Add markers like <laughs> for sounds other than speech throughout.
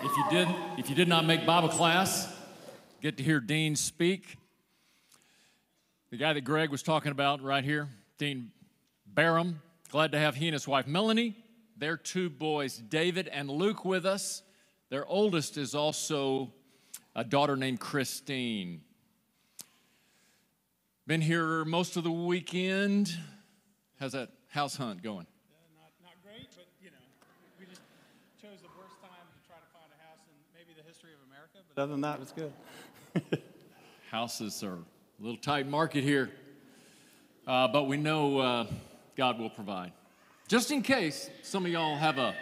If you did, if you did not make Bible class, get to hear Dean speak. The guy that Greg was talking about right here, Dean Barham. Glad to have he and his wife Melanie, their two boys, David and Luke, with us. Their oldest is also a daughter named Christine. Been here most of the weekend. How's that house hunt going? Other than that, it's good. <laughs> Houses are a little tight market here, uh, but we know uh, God will provide. Just in case some of y'all have a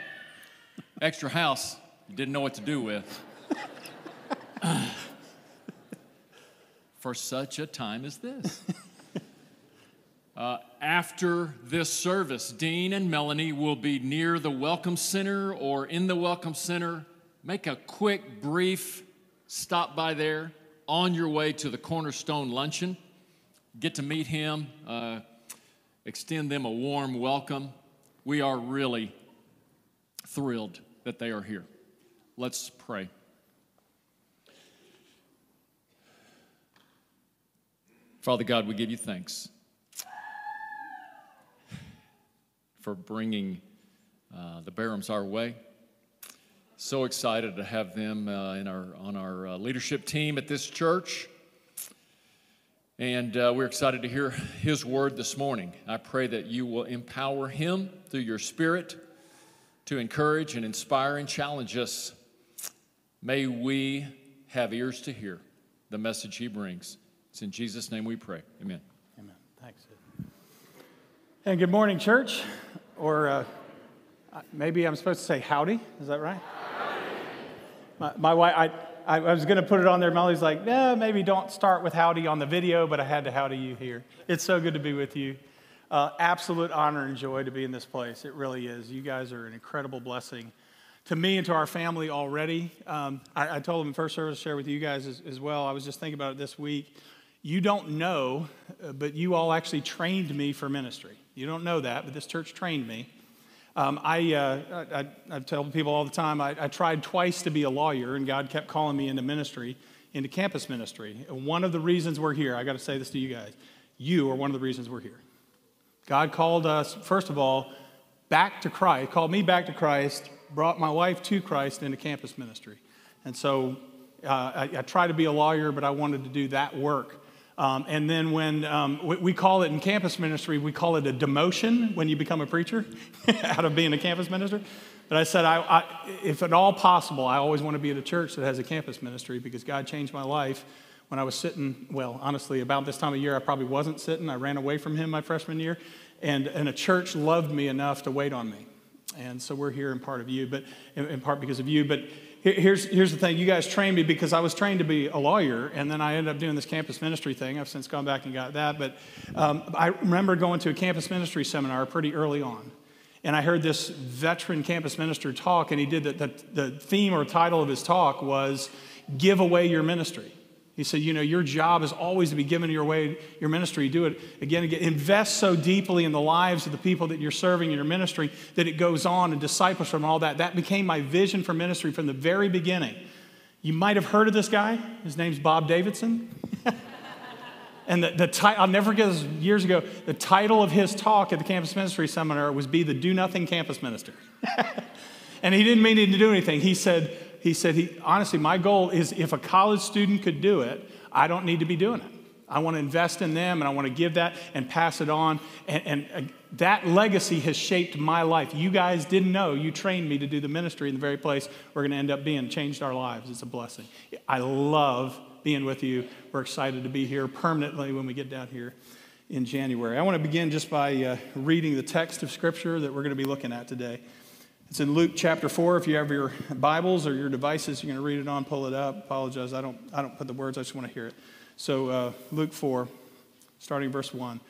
extra house you didn't know what to do with. <laughs> For such a time as this. <laughs> Uh, after this service, Dean and Melanie will be near the Welcome Center or in the Welcome Center. Make a quick, brief stop by there on your way to the Cornerstone Luncheon. Get to meet him, uh, extend them a warm welcome. We are really thrilled that they are here. Let's pray. Father God, we give you thanks for bringing uh, the Barhams our way. So excited to have them uh, in our, on our uh, leadership team at this church. And uh, we're excited to hear his word this morning. I pray that you will empower him through your spirit to encourage and inspire and challenge us. May we have ears to hear the message he brings. It's in Jesus' name we pray. Amen. Amen. Thanks. And good morning, church. Or uh, maybe I'm supposed to say howdy. Is that right? My, my wife, I, I was going to put it on there. Molly's like, yeah, maybe don't start with howdy on the video, but I had to howdy you here. It's so good to be with you. Uh, absolute honor and joy to be in this place. It really is. You guys are an incredible blessing to me and to our family already. Um, I, I, told them in first service to share with you guys as, as, well. I was just thinking about it this week. You don't know, uh, but you all actually trained me for ministry. You don't know that, but this church trained me. Um, I, uh, I, I, tell people all the time, I, I, tried twice to be a lawyer, and God kept calling me into ministry, into campus ministry. And one of the reasons we're here, I got to say this to you guys, you are one of the reasons we're here. God called us, first of all, back to Christ, called me back to Christ, brought my wife to Christ into campus ministry. And so uh, I, I try to be a lawyer, but I wanted to do that work um, and then when um, we, we, call it in campus ministry, we call it a demotion when you become a preacher <laughs> out of being a campus minister. But I said, I, I, if at all possible, I always want to be at a church that has a campus ministry because God changed my life when I was sitting, well, honestly, about this time of year, I probably wasn't sitting. I ran away from Him my freshman year. And, and a church loved me enough to wait on me. And so we're here in part of you, but in, in part because of you. But Here's, here's the thing you guys trained me because I was trained to be a lawyer, and then I ended up doing this campus ministry thing. I've since gone back and got that. But um, I remember going to a campus ministry seminar pretty early on. And I heard this veteran campus minister talk, and he did the, the, the theme or title of his talk was Give Away Your Ministry. He said, You know, your job is always to be given your way, your ministry. Do it again and again. Invest so deeply in the lives of the people that you're serving in your ministry that it goes on and disciples from all that. That became my vision for ministry from the very beginning. You might have heard of this guy. His name's Bob Davidson. <laughs> and the, the ti- I'll never forget this years ago. The title of his talk at the campus ministry seminar was Be the Do Nothing Campus Minister. <laughs> and he didn't mean to do anything. He said, he said, he, honestly, my goal is if a college student could do it, I don't need to be doing it. I want to invest in them and I want to give that and pass it on. And, and uh, that legacy has shaped my life. You guys didn't know. You trained me to do the ministry in the very place we're going to end up being, changed our lives. It's a blessing. I love being with you. We're excited to be here permanently when we get down here in January. I want to begin just by uh, reading the text of Scripture that we're going to be looking at today. It's in Luke chapter 4. If you have your Bibles or your devices, you're going to read it on, pull it up. Apologize, I don't, I don't put the words, I just want to hear it. So, uh, Luke 4, starting verse 1.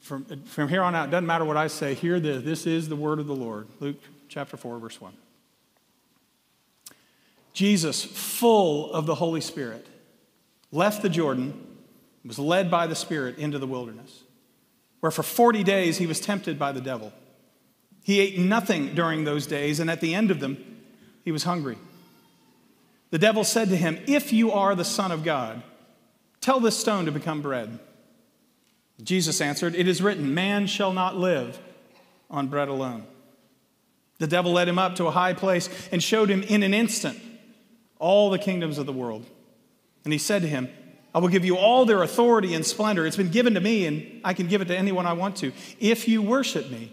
From, from here on out, doesn't matter what I say, hear this. This is the word of the Lord. Luke chapter 4, verse 1. Jesus, full of the Holy Spirit, left the Jordan, was led by the Spirit into the wilderness, where for 40 days he was tempted by the devil. He ate nothing during those days, and at the end of them, he was hungry. The devil said to him, If you are the Son of God, tell this stone to become bread. Jesus answered, It is written, Man shall not live on bread alone. The devil led him up to a high place and showed him in an instant all the kingdoms of the world. And he said to him, I will give you all their authority and splendor. It's been given to me, and I can give it to anyone I want to. If you worship me,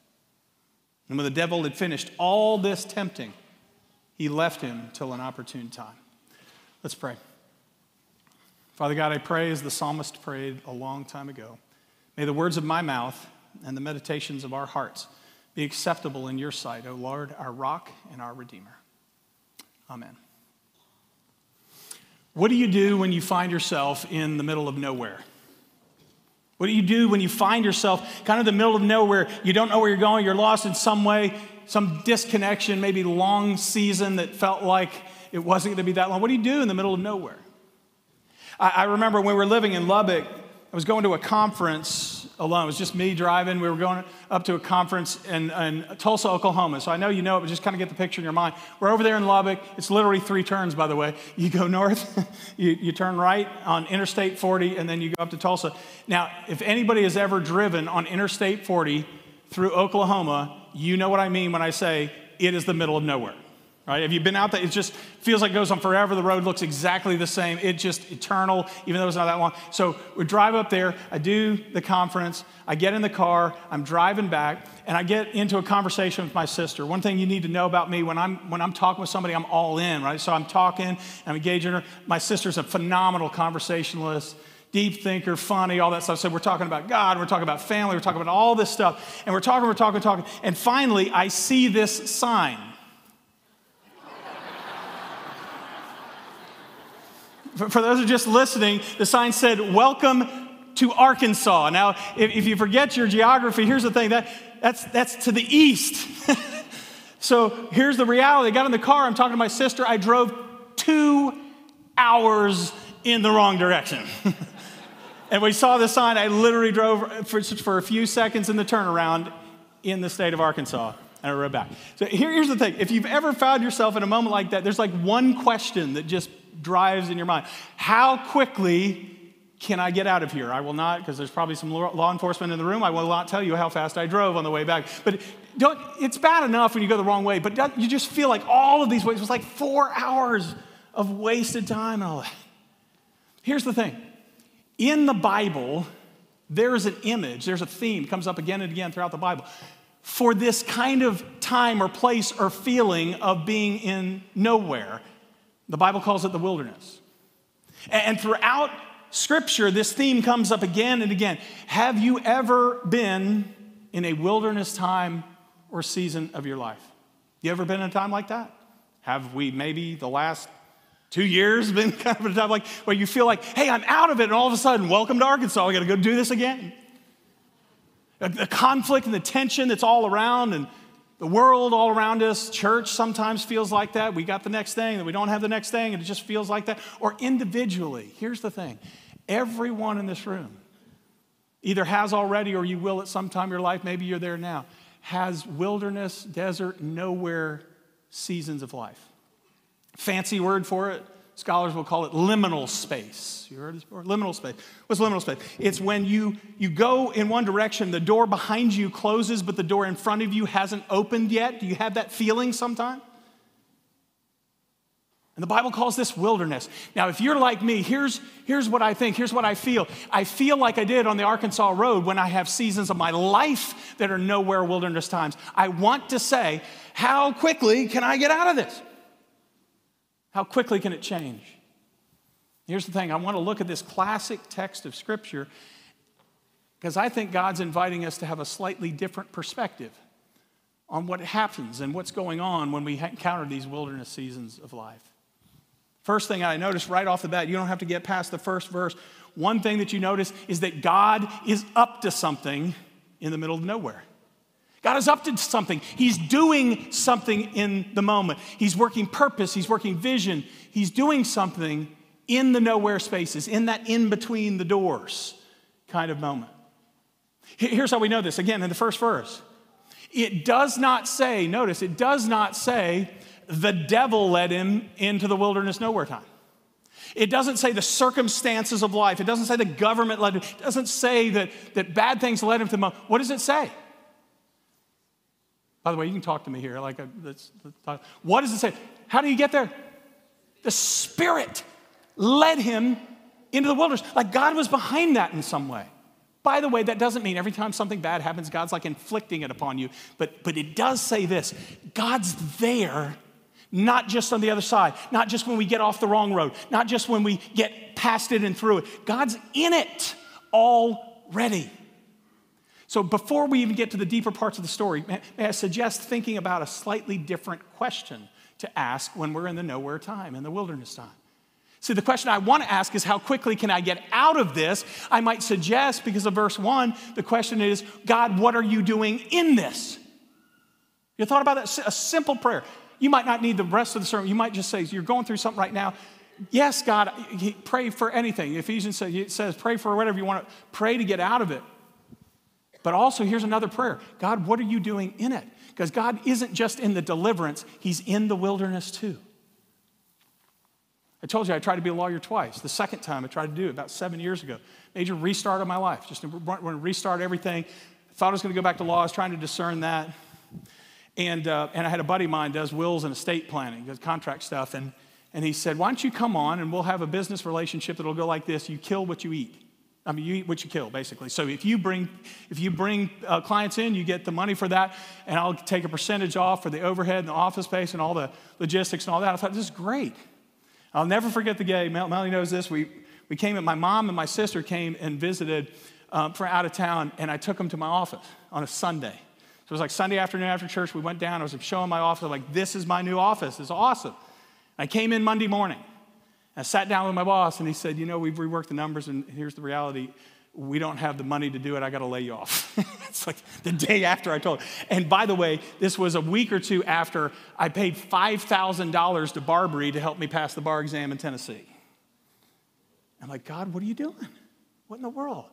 And when the devil had finished all this tempting, he left him till an opportune time. Let's pray. Father God, I pray as the psalmist prayed a long time ago. May the words of my mouth and the meditations of our hearts be acceptable in your sight, O Lord, our rock and our redeemer. Amen. What do you do when you find yourself in the middle of nowhere? What do you do when you find yourself kind of the middle of nowhere? You don't know where you're going, you're lost in some way, some disconnection, maybe long season that felt like it wasn't going to be that long. What do you do in the middle of nowhere? I, I remember when we were living in Lubbock, I was going to a conference alone. It was just me driving. We were going up to a conference in, in, Tulsa, Oklahoma. So I know you know it, but just kind of get the picture in your mind. We're over there in Lubbock. It's literally three turns, by the way. You go north, <laughs> you, you turn right on Interstate 40, and then you go up to Tulsa. Now, if anybody has ever driven on Interstate 40 through Oklahoma, you know what I mean when I say it is the middle of nowhere. Right? Have you been out there? It just feels like it goes on forever. The road looks exactly the same. It's just eternal, even though it's not that long. So we drive up there. I do the conference. I get in the car. I'm driving back, and I get into a conversation with my sister. One thing you need to know about me when I'm when I'm talking with somebody, I'm all in, right? So I'm talking, I'm engaging her. My sister's a phenomenal conversationalist deep thinker, funny, all that stuff. So we're talking about God, we're talking about family, we're talking about all this stuff. And we're talking, we're talking, talking. And finally, I see this sign. For, for those who are just listening, the sign said, Welcome to Arkansas. Now, if, if you forget your geography, here's the thing that, that's, that's to the east. <laughs> so here's the reality. I got in the car, I'm talking to my sister. I drove two hours in the wrong direction. <laughs> and we saw the sign. I literally drove for, for a few seconds in the turnaround in the state of Arkansas. And I rode back. So here, here's the thing. If you've ever found yourself in a moment like that, there's like one question that just drives in your mind. How quickly can I get out of here? I will not, because there's probably some law enforcement in the room. I will not tell you how fast I drove on the way back. But don't, it's bad enough when you go the wrong way, but you just feel like all of these ways, was like four hours of wasted time and all that. Here's the thing in the Bible, there's an image, there's a theme, comes up again and again throughout the Bible for this kind of time or place or feeling of being in nowhere. The Bible calls it the wilderness. And throughout Scripture, this theme comes up again and again. Have you ever been in a wilderness time or season of your life? You ever been in a time like that? Have we maybe the last two years <laughs> been kind of a time like where you feel like, hey, I'm out of it, and all of a sudden, welcome to Arkansas, we gotta go do this again? The conflict and the tension that's all around, and the world all around us, church sometimes feels like that. We got the next thing, and we don't have the next thing, and it just feels like that. Or individually, here's the thing everyone in this room either has already or you will at some time in your life, maybe you're there now, has wilderness, desert, nowhere seasons of life. Fancy word for it Scholars will call it liminal space. You heard this before? Liminal space. What's liminal space? It's when you, you go in one direction, the door behind you closes, but the door in front of you hasn't opened yet. Do you have that feeling sometime? And the Bible calls this wilderness. Now, if you're like me, here's, here's what I think, here's what I feel. I feel like I did on the Arkansas Road when I have seasons of my life that are nowhere wilderness times. I want to say, how quickly can I get out of this? How quickly can it change? Here's the thing I want to look at this classic text of Scripture because I think God's inviting us to have a slightly different perspective on what happens and what's going on when we encounter these wilderness seasons of life. First thing I noticed right off the bat, you don't have to get past the first verse. One thing that you notice is that God is up to something in the middle of nowhere. God is up to something. He's doing something in the moment. He's working purpose, He's working vision. He's doing something in the nowhere spaces, in that in between the doors kind of moment. Here's how we know this again in the first verse. It does not say, notice, it does not say the devil led him into the wilderness nowhere time. It doesn't say the circumstances of life. It doesn't say the government led him. It doesn't say that, that bad things led him to the moment. What does it say? By the way, you can talk to me here. Like, uh, let's, let's what does it say? How do you get there? The Spirit led him into the wilderness. Like God was behind that in some way. By the way, that doesn't mean every time something bad happens, God's like inflicting it upon you. But, but it does say this God's there, not just on the other side, not just when we get off the wrong road, not just when we get past it and through it. God's in it already. So before we even get to the deeper parts of the story, may I suggest thinking about a slightly different question to ask when we're in the nowhere time, in the wilderness time. See, the question I want to ask is how quickly can I get out of this? I might suggest, because of verse one, the question is, God, what are you doing in this? You thought about that? A simple prayer. You might not need the rest of the sermon. You might just say, You're going through something right now. Yes, God, pray for anything. Ephesians says, Pray for whatever you want to pray to get out of it. But also, here's another prayer God, what are you doing in it? Because God isn't just in the deliverance, He's in the wilderness too. I told you I tried to be a lawyer twice. The second time I tried to do it about seven years ago. Major restart of my life. Just want to restart everything. Thought I was going to go back to law. I was trying to discern that. And, uh, and I had a buddy of mine does wills and estate planning, does contract stuff. And, and he said, why don't you come on and we'll have a business relationship that'll go like this. You kill what you eat. I mean, you eat what you kill, basically. So if you bring, if you bring uh, clients in, you get the money for that, and I'll take a percentage off for the overhead and the office space and all the logistics and all that. I thought, this is great. I'll never forget the day. Mel- Melanie knows this. We, we came, my mom and my sister came and visited um, from out of town, and I took them to my office on a Sunday. So it was like Sunday afternoon after church. We went down. I was showing my office. I'm like, this is my new office. It's awesome. I came in Monday morning. I sat down with my boss, and he said, You know, we've reworked the numbers, and here's the reality we don't have the money to do it. I got to lay you off. <laughs> it's like the day after I told. Him. And by the way, this was a week or two after I paid $5,000 to BARBRI to help me pass the bar exam in Tennessee. I'm like, God, what are you doing? What in the world?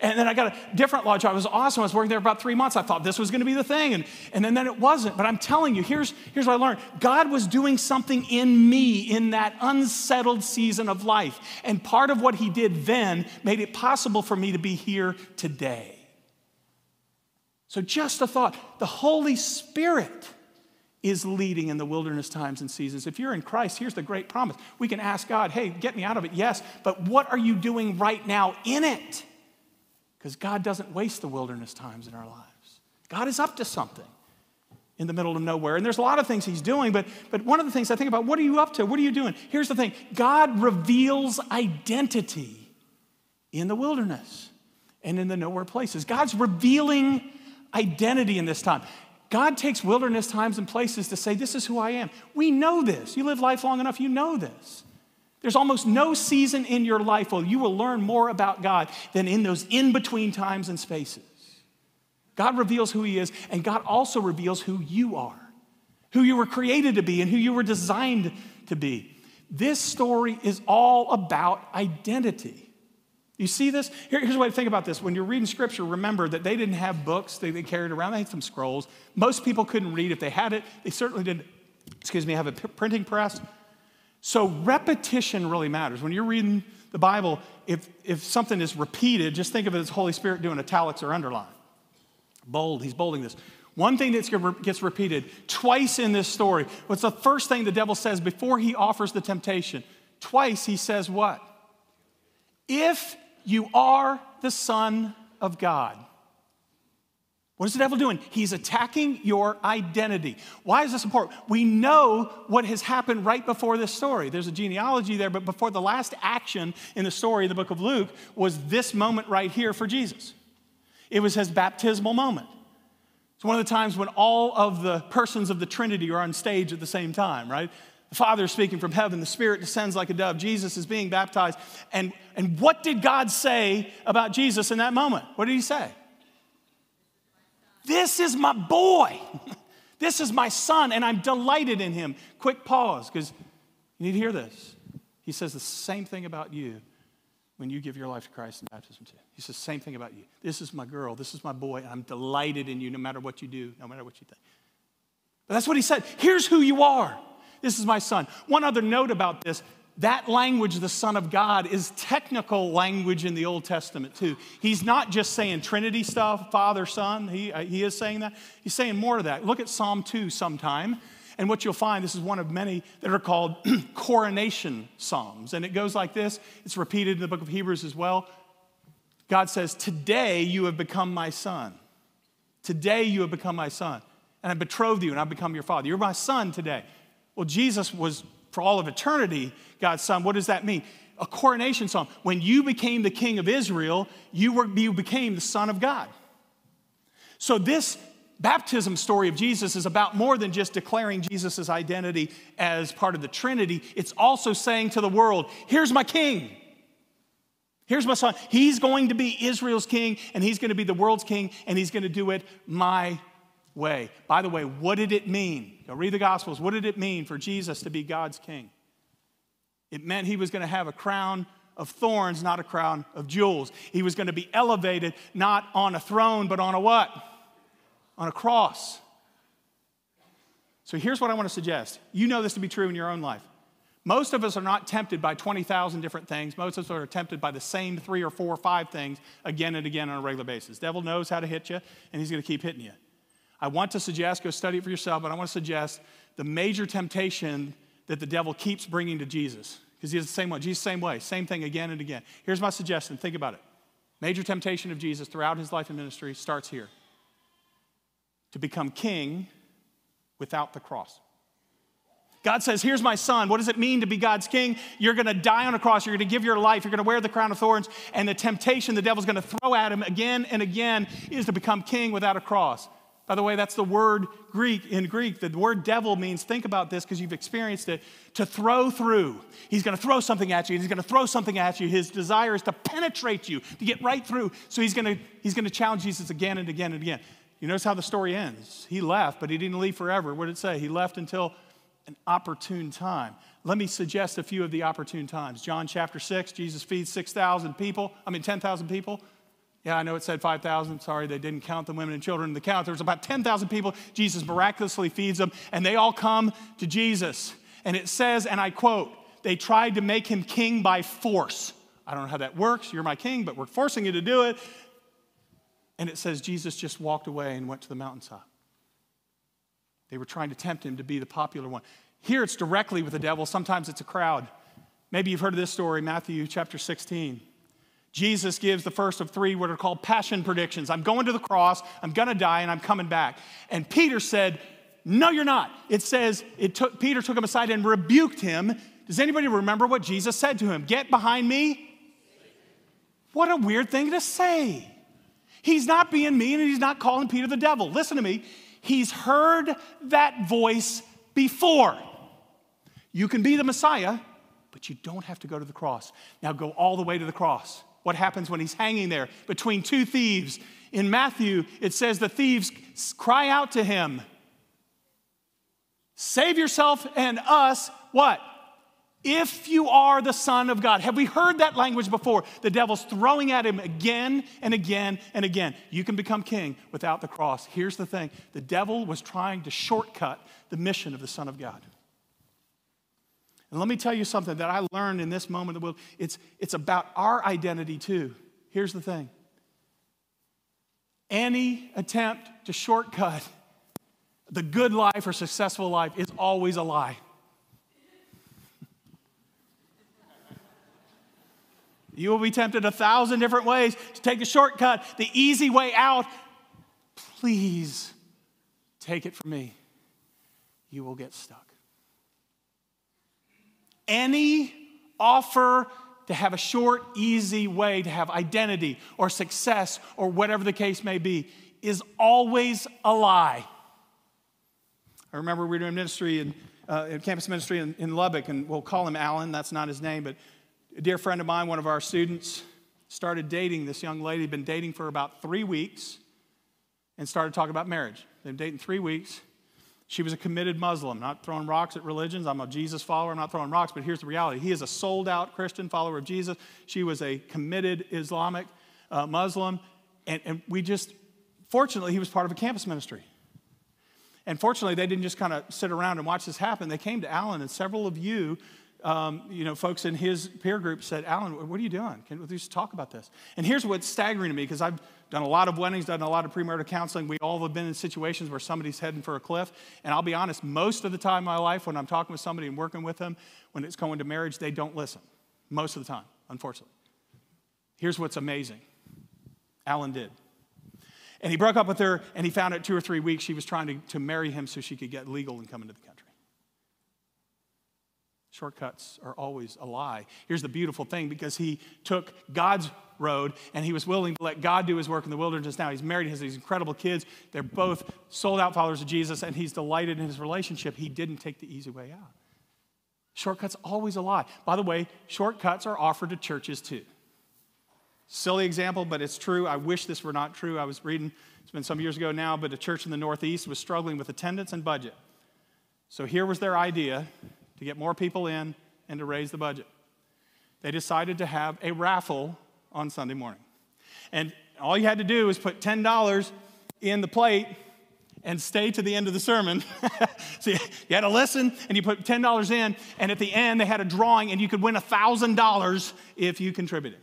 And then I got a different law job. It was awesome. I was working there about three months. I thought this was going to be the thing. And, and then, then it wasn't. But I'm telling you, here's, here's what I learned God was doing something in me in that unsettled season of life. And part of what He did then made it possible for me to be here today. So, just a thought the Holy Spirit is leading in the wilderness times and seasons. If you're in Christ, here's the great promise. We can ask God, hey, get me out of it, yes, but what are you doing right now in it? Because God doesn't waste the wilderness times in our lives. God is up to something in the middle of nowhere. And there's a lot of things He's doing, but, but one of the things I think about what are you up to? What are you doing? Here's the thing God reveals identity in the wilderness and in the nowhere places. God's revealing identity in this time. God takes wilderness times and places to say, This is who I am. We know this. You live life long enough, you know this. There's almost no season in your life where you will learn more about God than in those in between times and spaces. God reveals who He is, and God also reveals who you are, who you were created to be, and who you were designed to be. This story is all about identity. You see this? Here, here's the way to think about this. When you're reading scripture, remember that they didn't have books they, they carried around, they had some scrolls. Most people couldn't read. If they had it, they certainly didn't, excuse me, have a p- printing press. So repetition really matters. When you're reading the Bible, if, if something is repeated, just think of it as Holy Spirit doing italics or underline. Bold, he's bolding this. One thing that gets repeated twice in this story. What's the first thing the devil says before he offers the temptation? Twice he says what? If you are the Son of God. What is the devil doing? He's attacking your identity. Why is this important? We know what has happened right before this story. There's a genealogy there, but before the last action in the story the book of Luke was this moment right here for Jesus. It was his baptismal moment. It's one of the times when all of the persons of the Trinity are on stage at the same time, right? The Father is speaking from heaven. The Spirit descends like a dove. Jesus is being baptized. And, and what did God say about Jesus in that moment? What did He say? This is my boy. <laughs> This is my son, and I'm delighted in him. Quick pause, because you need to hear this. He says the same thing about you when you give your life to Christ in baptism too. He says the same thing about you. This is my girl, this is my boy, I'm delighted in you no matter what you do, no matter what you think. But that's what he said. Here's who you are. This is my son. One other note about this that language, the Son of God, is technical language in the Old Testament too. He's not just saying Trinity stuff, Father, Son. He, uh, he is saying that. He's saying more of that. Look at Psalm 2 sometime. And what you'll find, this is one of many that are called <clears throat> coronation psalms. And it goes like this it's repeated in the book of Hebrews as well. God says, Today you have become my son. Today you have become my son. And I betrothed you and I've become your father. You're my son today. Well, Jesus was for all of eternity God's son. What does that mean? A coronation song. When you became the king of Israel, you, were, you became the son of God. So, this baptism story of Jesus is about more than just declaring Jesus' identity as part of the Trinity. It's also saying to the world, here's my king. Here's my son. He's going to be Israel's king, and he's going to be the world's king, and he's going to do it my way. By the way, what did it mean? Go read the Gospels. What did it mean for Jesus to be God's king? It meant he was going to have a crown of thorns, not a crown of jewels. He was going to be elevated not on a throne, but on a what? On a cross. So here's what I want to suggest. You know this to be true in your own life. Most of us are not tempted by 20,000 different things. Most of us are tempted by the same three or four or five things again and again on a regular basis. Devil knows how to hit you, and he's going to keep hitting you. I want to suggest, go study it for yourself, but I want to suggest the major temptation that the devil keeps bringing to Jesus. Because he's the same one. Jesus, same way, same thing again and again. Here's my suggestion think about it. Major temptation of Jesus throughout his life and ministry starts here to become king without the cross. God says, Here's my son. What does it mean to be God's king? You're going to die on a cross. You're going to give your life. You're going to wear the crown of thorns. And the temptation the devil's going to throw at him again and again is to become king without a cross. By the way, that's the word Greek in Greek. The word devil means, think about this because you've experienced it, to throw through. He's going to throw something at you. He's going to throw something at you. His desire is to penetrate you, to get right through. So he's going to, he's going to challenge Jesus again and again and again. You notice how the story ends. He left, but he didn't leave forever. What did it say? He left until an opportune time. Let me suggest a few of the opportune times. John chapter 6, Jesus feeds 6,000 people, I mean 10,000 people. Yeah, I know it said 5,000. Sorry, they didn't count the women and children in the count. There was about 10,000 people. Jesus miraculously feeds them, and they all come to Jesus. And it says, and I quote, they tried to make him king by force. I don't know how that works. You're my king, but we're forcing you to do it. And it says Jesus just walked away and went to the mountainside. They were trying to tempt him to be the popular one. Here it's directly with the devil, sometimes it's a crowd. Maybe you've heard of this story, Matthew chapter 16. Jesus gives the first of three what are called passion predictions. I'm going to the cross, I'm going to die, and I'm coming back. And Peter said, No, you're not. It says, it took, Peter took him aside and rebuked him. Does anybody remember what Jesus said to him? Get behind me. What a weird thing to say. He's not being mean and he's not calling Peter the devil. Listen to me. He's heard that voice before. You can be the Messiah, but you don't have to go to the cross. Now go all the way to the cross what happens when he's hanging there between two thieves. In Matthew, it says the thieves cry out to him, Save yourself and us, what? If you are the Son of God. Have we heard that language before? The devil's throwing at him again and again and again. You can become king without the cross. Here's the thing the devil was trying to shortcut the mission of the Son of God. And let me tell you something that I learned in this moment of the will. It's, it's about our identity too. Here's the thing any attempt to shortcut the good life or successful life is always a lie. You will be tempted a thousand different ways to take the shortcut, the easy way out. Please take it from me. You will get stuck any offer to have a short, easy way to have identity or success or whatever the case may be is always a lie. I remember we were doing ministry in uh, in campus ministry in, in Lubbock, and we'll call him Alan. That's not his name, but a dear friend of mine, one of our students, started dating this young lady. Been dating for about three weeks, and started talking about marriage. They've been dating three weeks. She was a committed Muslim, not throwing rocks at religions. I'm a Jesus follower, I'm not throwing rocks, but here's the reality. He is a sold out Christian follower of Jesus. She was a committed Islamic uh, Muslim. And, and we just, fortunately, he was part of a campus ministry. And fortunately, they didn't just kind of sit around and watch this happen. They came to Alan, and several of you, um, you know, folks in his peer group said, Alan, what are you doing? Can we just talk about this? And here's what's staggering to me, because I've done a lot of weddings, done a lot of premarital counseling. We all have been in situations where somebody's heading for a cliff. And I'll be honest, most of the time in my life, when I'm talking with somebody and working with them, when it's going to marriage, they don't listen. Most of the time, unfortunately. Here's what's amazing Alan did. And he broke up with her, and he found out two or three weeks she was trying to, to marry him so she could get legal and come into the country. Shortcuts are always a lie. Here's the beautiful thing because he took God's road and he was willing to let God do his work in the wilderness. Now he's married, he has these incredible kids. They're both sold out followers of Jesus, and he's delighted in his relationship. He didn't take the easy way out. Shortcuts always a lie. By the way, shortcuts are offered to churches too. Silly example, but it's true. I wish this were not true. I was reading, it's been some years ago now, but a church in the Northeast was struggling with attendance and budget. So here was their idea to get more people in and to raise the budget. They decided to have a raffle on Sunday morning. And all you had to do was put $10 in the plate and stay to the end of the sermon. <laughs> so you, had to listen and you put $10 in, and at the end they had a drawing and you could win $1,000 if you contributed.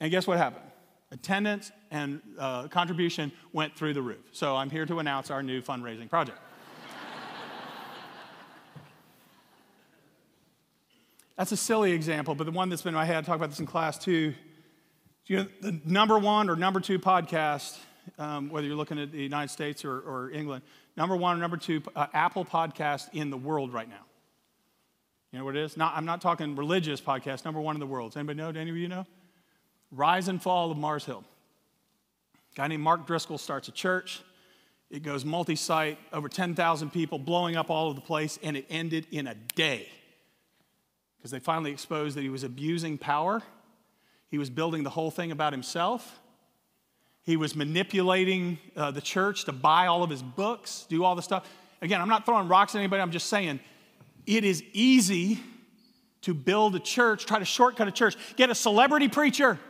And guess what happened? Attendance and uh, contribution went through the roof. So I'm here to announce our new fundraising project. That's a silly example, but the one that's been in my head, I talk about this in class too. You know, the number one or number two podcast, um, whether you're looking at the United States or, or England, number one or number two uh, Apple podcast in the world right now. You know what it is? Not, I'm not talking religious podcast, number one in the world. Does anybody know? Do any of you know? Rise and Fall of Mars Hill. A guy named Mark Driscoll starts a church. It goes multi site, over 10,000 people, blowing up all over the place, and it ended in a day. Because they finally exposed that he was abusing power. He was building the whole thing about himself. He was manipulating uh, the church to buy all of his books, do all the stuff. Again, I'm not throwing rocks at anybody, I'm just saying it is easy to build a church, try to shortcut a church, get a celebrity preacher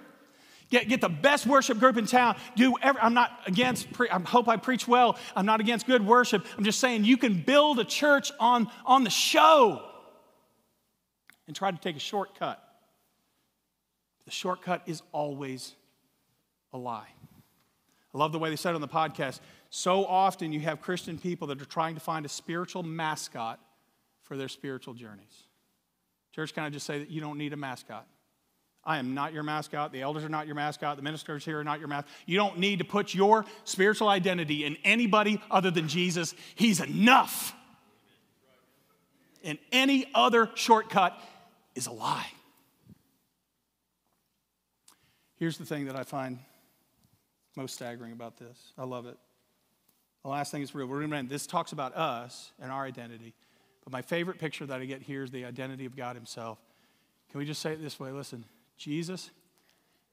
Get, get the best worship group in town. Do every, I'm not against, pre, I hope I preach well. I'm not against good worship. I'm just saying you can build a church on, on the show and try to take a shortcut. The shortcut is always a lie. I love the way they said it on the podcast. So often you have Christian people that are trying to find a spiritual mascot for their spiritual journeys. Church, can I just say that you don't need a mascot? I am not your mascot. The elders are not your mascot. The ministers here are not your mascot. You don't need to put your spiritual identity in anybody other than Jesus. He's enough. And any other shortcut is a lie. Here's the thing that I find most staggering about this. I love it. The last thing is real. This talks about us and our identity. But my favorite picture that I get here is the identity of God Himself. Can we just say it this way? Listen, Jesus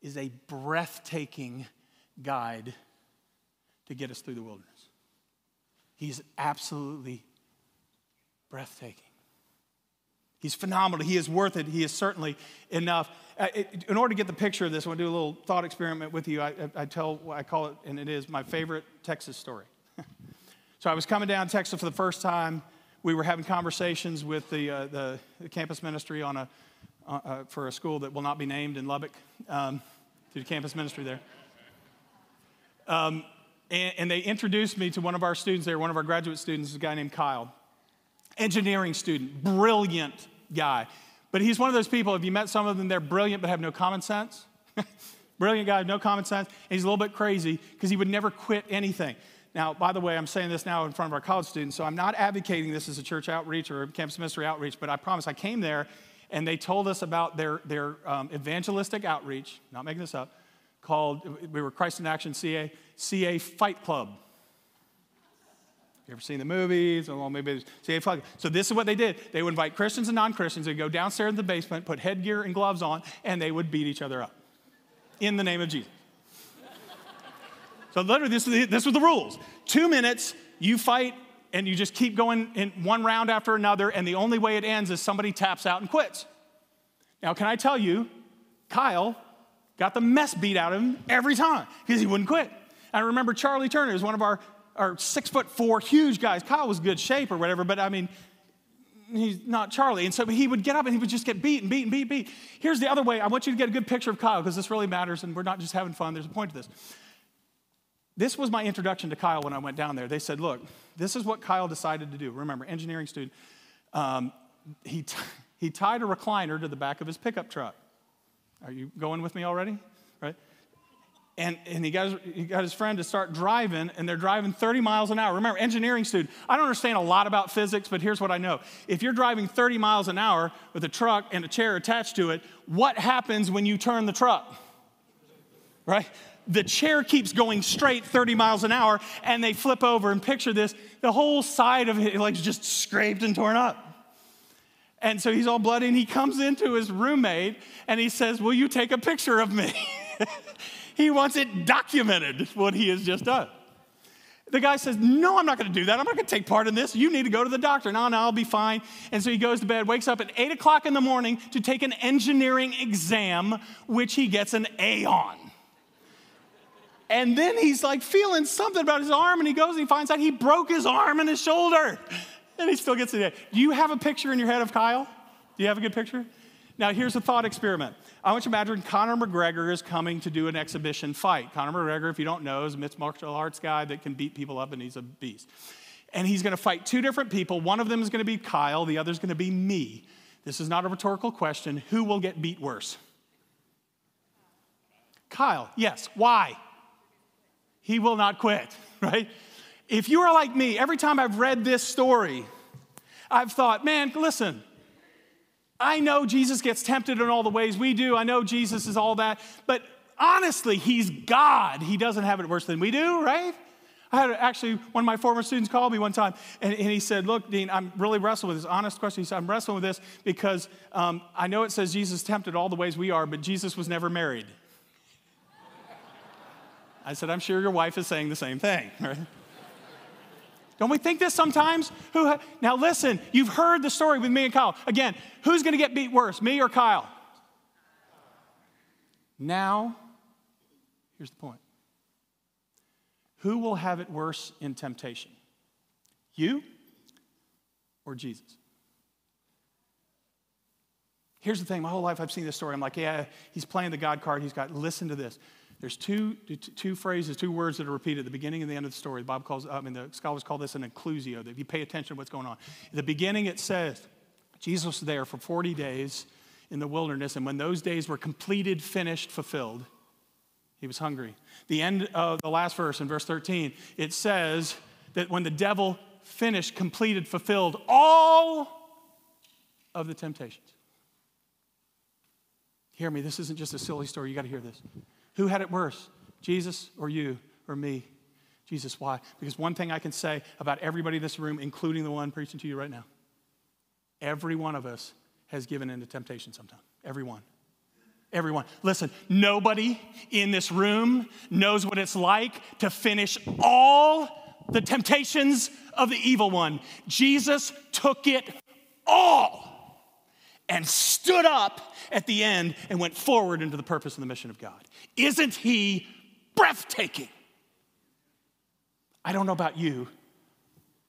is a breathtaking guide to get us through the wilderness. He's absolutely breathtaking. He's phenomenal. He is worth it. He is certainly enough. Uh, in order to get the picture of this, I want to do a little thought experiment with you. I, I tell, I call it, and it is my favorite Texas story. <laughs> so I was coming down Texas for the first time. We were having conversations with the, uh, the, the campus ministry on a uh, uh, for a school that will not be named in Lubbock, um, through campus ministry there. Um, and, and, they introduced me to one of our students there, one of our graduate students, a guy named Kyle. Engineering student, brilliant guy. But he's one of those people, if you met some of them, they're brilliant but have no common sense. <laughs> brilliant guy, no common sense. And he's a little bit crazy because he would never quit anything. Now, by the way, I'm saying this now in front of our college students, so I'm not advocating this as a church outreach or campus ministry outreach, but I promise I came there and they told us about their, their um, evangelistic outreach, not making this up, called, we were Christ in Action CA, CA Fight Club. You ever seen the movies? Oh, well, maybe see, so this is what they did. They would invite Christians and non-Christians. They'd go downstairs in the basement, put headgear and gloves on, and they would beat each other up in the name of Jesus. so literally, this, this was the rules. Two minutes, you fight, and you just keep going in one round after another, and the only way it ends is somebody taps out and quits. Now, can I tell you, Kyle got the mess beat out of him every time because he wouldn't quit. I remember Charlie Turner is one of our are six foot four, huge guys. Kyle was good shape or whatever, but I mean, he's not Charlie. And so he would get up and he would just get beat and beat and beat and beat. Here's the other way. I want you to get a good picture of Kyle because this really matters and we're not just having fun. There's a point to this. This was my introduction to Kyle when I went down there. They said, look, this is what Kyle decided to do. Remember, engineering student. Um, he, t- he tied a recliner to the back of his pickup truck. Are you going with me already? Right? And, and he, got his, he got his friend to start driving, and they're driving 30 miles an hour. Remember, engineering student, I don't understand a lot about physics, but here's what I know. If you're driving 30 miles an hour with a truck and a chair attached to it, what happens when you turn the truck? Right? The chair keeps going straight 30 miles an hour, and they flip over and picture this. The whole side of it, like, just scraped and torn up. And so he's all bloody, and he comes into his roommate, and he says, Will you take a picture of me? <laughs> He wants it documented, what he has just done. The guy says, No, I'm not going to do that. I'm not going to take part in this. You need to go to the doctor. No, no, I'll be fine. And so he goes to bed, wakes up at 8 o'clock in the morning to take an engineering exam, which he gets an A on. And then he's like feeling something about his arm, and he goes and he finds out he broke his arm and his shoulder. And he still gets it. Do you have a picture in your head of Kyle? Do you have a good picture? Now, here's a thought experiment. I want you to imagine Conor McGregor is coming to do an exhibition fight. Conor McGregor, if you don't know, is a mixed martial arts guy that can beat people up, and he's a beast. And he's going to fight two different people. One of them is going to be Kyle, the other is going to be me. This is not a rhetorical question. Who will get beat worse? Kyle, yes. Why? He will not quit, <laughs> right? If you are like me, every time I've read this story, I've thought, man, listen, I know Jesus gets tempted in all the ways we do. I know Jesus is all that. But honestly, he's God. He doesn't have it worse than we do, right? I had actually one of my former students called me one time and, and he said, Look, Dean, I'm really wrestling with this honest question. He said, I'm wrestling with this because um, I know it says Jesus tempted all the ways we are, but Jesus was never married. I said, I'm sure your wife is saying the same thing, <laughs> right? Don't we think this sometimes? Who now listen, you've heard the story with me and Kyle. Again, who's going to get beat worse, me or Kyle? Now, here's the point. Who will have it worse in temptation? You or Jesus? Here's the thing my whole life I've seen this story. I'm like, yeah, he's playing the God card. He's got, listen to this. There's two, two phrases, two words that are repeated at the beginning and the end of the story. The Bible calls, I mean, the scholars call this an inclusio, that if you pay attention to what's going on. At the beginning, it says, Jesus was there for 40 days in the wilderness, and when those days were completed, finished, fulfilled, he was hungry. The end of the last verse, in verse 13, it says that when the devil finished, completed, fulfilled all of the temptations. Hear me, this isn't just a silly story. You got to hear this. Who had it worse, Jesus or you or me? Jesus, why? Because one thing I can say about everybody in this room, including the one preaching to you right now, every one of us has given into temptation sometime. Everyone. Everyone. Listen, nobody in this room knows what it's like to finish all the temptations of the evil one. Jesus took it all and stood up at the end and went forward into the purpose and the mission of God. Isn't he breathtaking? I don't know about you,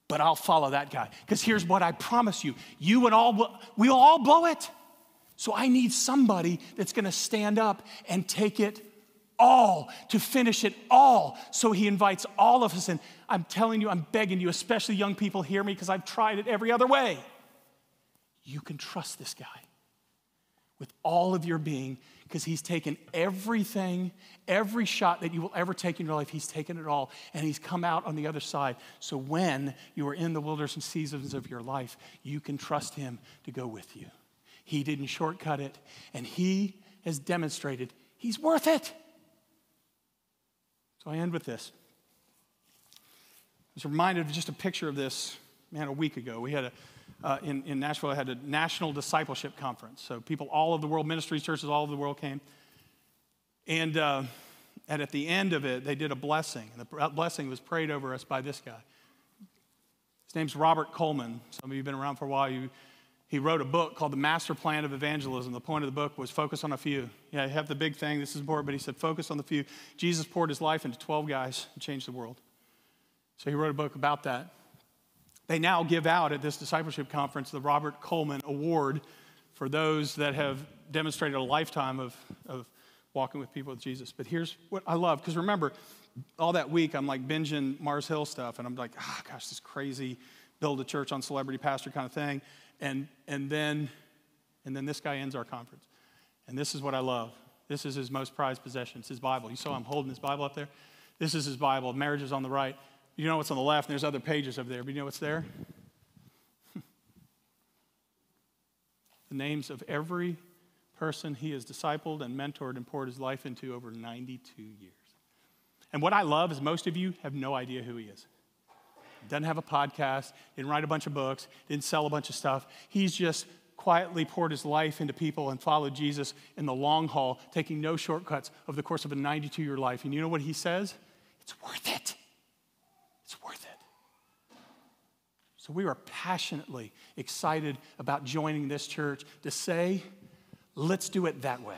but I'll follow that guy. Because here's what I promise you you and all, we'll all blow it. So I need somebody that's gonna stand up and take it all, to finish it all. So he invites all of us in. I'm telling you, I'm begging you, especially young people, hear me because I've tried it every other way. You can trust this guy with all of your being because he's taken everything, every shot that you will ever take in your life, he's taken it all and he's come out on the other side. So when you are in the wilderness and seasons of your life, you can trust him to go with you. He didn't shortcut it and he has demonstrated he's worth it. So I end with this. I was reminded of just a picture of this, man, a week ago. We had a, uh, in, in Nashville, I had a national discipleship conference. So people all over the world, ministries, churches all over the world came. And, uh, and at the end of it, they did a blessing. And the blessing was prayed over us by this guy. His name's Robert Coleman. Some of you have been around for a while. You, he wrote a book called The Master Plan of Evangelism. The point of the book was focus on a few. Yeah, you have the big thing, this is important, but he said focus on the few. Jesus poured his life into 12 guys and changed the world. So he wrote a book about that. They now give out at this discipleship conference the Robert Coleman Award for those that have demonstrated a lifetime of, of walking with people with Jesus. But here's what I love, because remember, all that week I'm like binging Mars Hill stuff, and I'm like, oh, gosh, this crazy build a church on celebrity pastor kind of thing. And, and, then, and then this guy ends our conference. And this is what I love. This is his most prized possession. It's his Bible. You saw I'm holding his Bible up there? This is his Bible. Marriage is on the right. You know what's on the left, and there's other pages over there, but you know what's there? <laughs> the names of every person he has discipled and mentored and poured his life into over 92 years. And what I love is most of you have no idea who he is. Doesn't have a podcast, didn't write a bunch of books, didn't sell a bunch of stuff. He's just quietly poured his life into people and followed Jesus in the long haul, taking no shortcuts over the course of a 92 year life. And you know what he says? It's worth it. It's worth it. So we are passionately excited about joining this church to say, let's do it that way.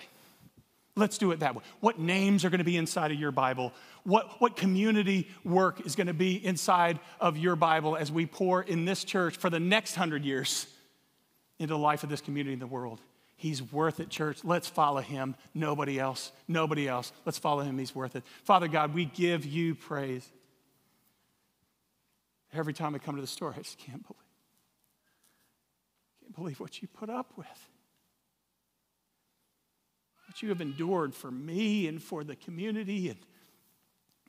Let's do it that way. What names are going to be inside of your Bible? What, what community work is going to be inside of your Bible as we pour in this church for the next hundred years into the life of this community in the world? He's worth it, church. Let's follow him. Nobody else. Nobody else. Let's follow him. He's worth it. Father God, we give you praise. Every time I come to the store, I just can't believe. Can't believe what you put up with. What you have endured for me and for the community and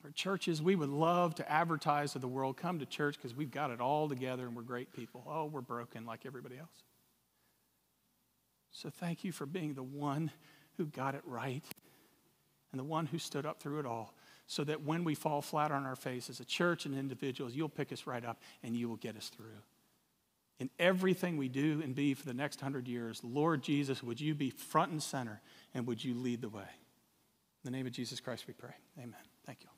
for churches. We would love to advertise to the world come to church because we've got it all together and we're great people. Oh, we're broken like everybody else. So thank you for being the one who got it right and the one who stood up through it all so that when we fall flat on our face as a church and individuals, you'll pick us right up and you will get us through. In everything we do and be for the next hundred years, Lord Jesus, would you be front and center and would you lead the way? In the name of Jesus Christ, we pray. Amen. Thank you.